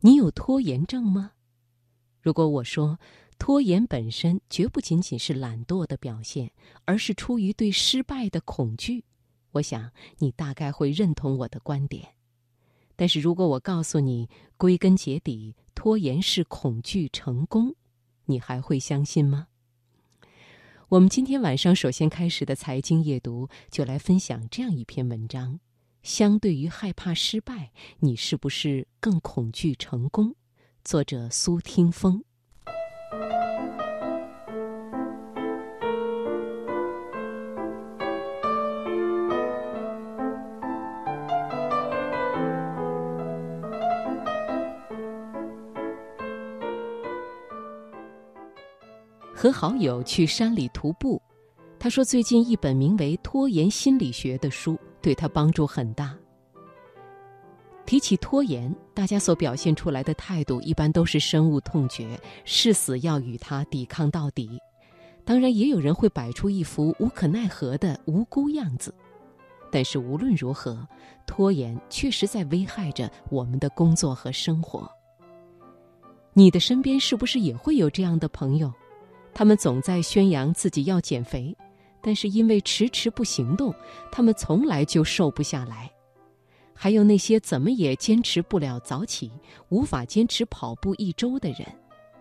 你有拖延症吗？如果我说拖延本身绝不仅仅是懒惰的表现，而是出于对失败的恐惧，我想你大概会认同我的观点。但是如果我告诉你，归根结底拖延是恐惧成功，你还会相信吗？我们今天晚上首先开始的财经夜读，就来分享这样一篇文章。相对于害怕失败，你是不是更恐惧成功？作者苏听风。和好友去山里徒步，他说最近一本名为《拖延心理学》的书。对他帮助很大。提起拖延，大家所表现出来的态度一般都是深恶痛绝，誓死要与他抵抗到底。当然，也有人会摆出一副无可奈何的无辜样子。但是无论如何，拖延确实在危害着我们的工作和生活。你的身边是不是也会有这样的朋友？他们总在宣扬自己要减肥。但是因为迟迟不行动，他们从来就瘦不下来。还有那些怎么也坚持不了早起、无法坚持跑步一周的人，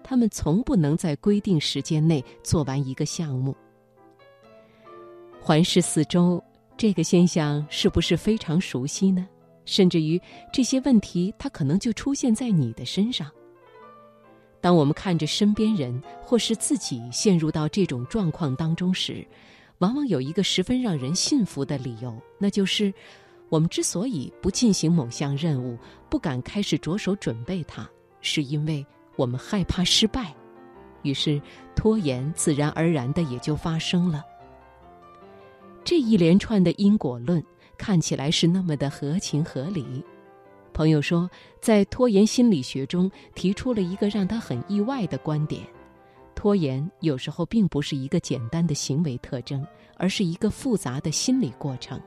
他们从不能在规定时间内做完一个项目。环视四周，这个现象是不是非常熟悉呢？甚至于这些问题，它可能就出现在你的身上。当我们看着身边人或是自己陷入到这种状况当中时，往往有一个十分让人信服的理由，那就是我们之所以不进行某项任务，不敢开始着手准备它，是因为我们害怕失败，于是拖延自然而然的也就发生了。这一连串的因果论看起来是那么的合情合理。朋友说，在拖延心理学中提出了一个让他很意外的观点。拖延有时候并不是一个简单的行为特征，而是一个复杂的心理过程。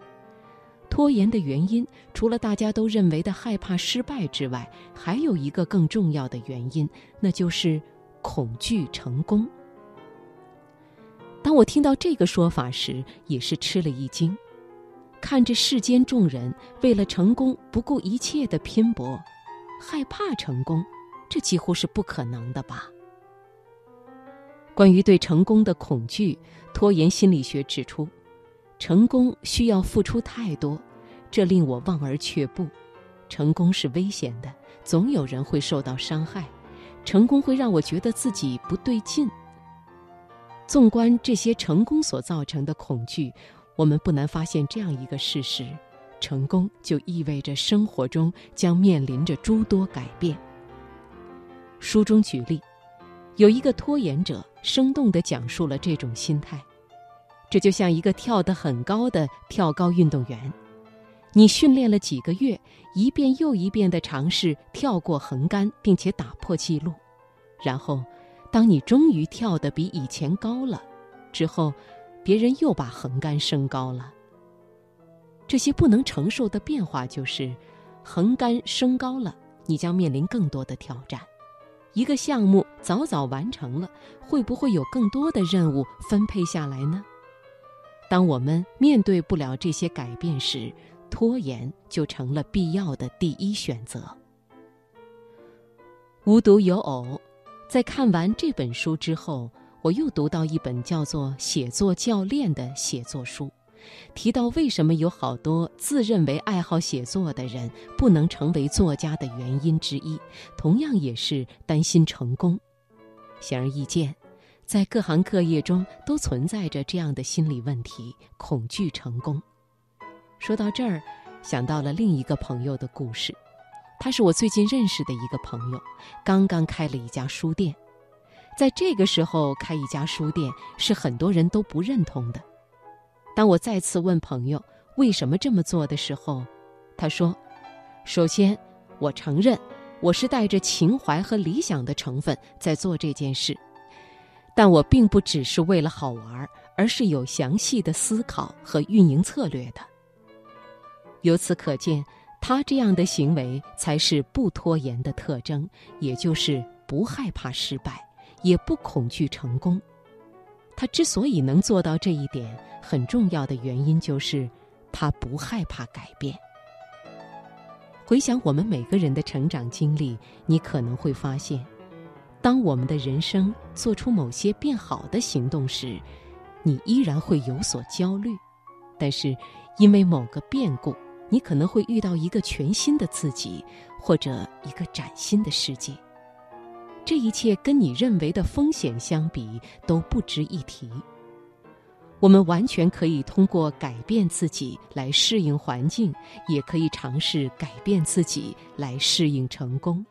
拖延的原因，除了大家都认为的害怕失败之外，还有一个更重要的原因，那就是恐惧成功。当我听到这个说法时，也是吃了一惊。看着世间众人为了成功不顾一切的拼搏，害怕成功，这几乎是不可能的吧？关于对成功的恐惧，拖延心理学指出，成功需要付出太多，这令我望而却步。成功是危险的，总有人会受到伤害。成功会让我觉得自己不对劲。纵观这些成功所造成的恐惧，我们不难发现这样一个事实：成功就意味着生活中将面临着诸多改变。书中举例。有一个拖延者，生动地讲述了这种心态。这就像一个跳得很高的跳高运动员，你训练了几个月，一遍又一遍地尝试跳过横杆，并且打破记录。然后，当你终于跳得比以前高了，之后，别人又把横杆升高了。这些不能承受的变化就是，横杆升高了，你将面临更多的挑战。一个项目早早完成了，会不会有更多的任务分配下来呢？当我们面对不了这些改变时，拖延就成了必要的第一选择。无独有偶，在看完这本书之后，我又读到一本叫做《写作教练》的写作书。提到为什么有好多自认为爱好写作的人不能成为作家的原因之一，同样也是担心成功。显而易见，在各行各业中都存在着这样的心理问题：恐惧成功。说到这儿，想到了另一个朋友的故事。他是我最近认识的一个朋友，刚刚开了一家书店。在这个时候开一家书店，是很多人都不认同的。当我再次问朋友为什么这么做的时候，他说：“首先，我承认我是带着情怀和理想的成分在做这件事，但我并不只是为了好玩，而是有详细的思考和运营策略的。由此可见，他这样的行为才是不拖延的特征，也就是不害怕失败，也不恐惧成功。他之所以能做到这一点，很重要的原因就是他不害怕改变。回想我们每个人的成长经历，你可能会发现，当我们的人生做出某些变好的行动时，你依然会有所焦虑。但是，因为某个变故，你可能会遇到一个全新的自己，或者一个崭新的世界。这一切跟你认为的风险相比都不值一提。我们完全可以通过改变自己来适应环境，也可以尝试改变自己来适应成功。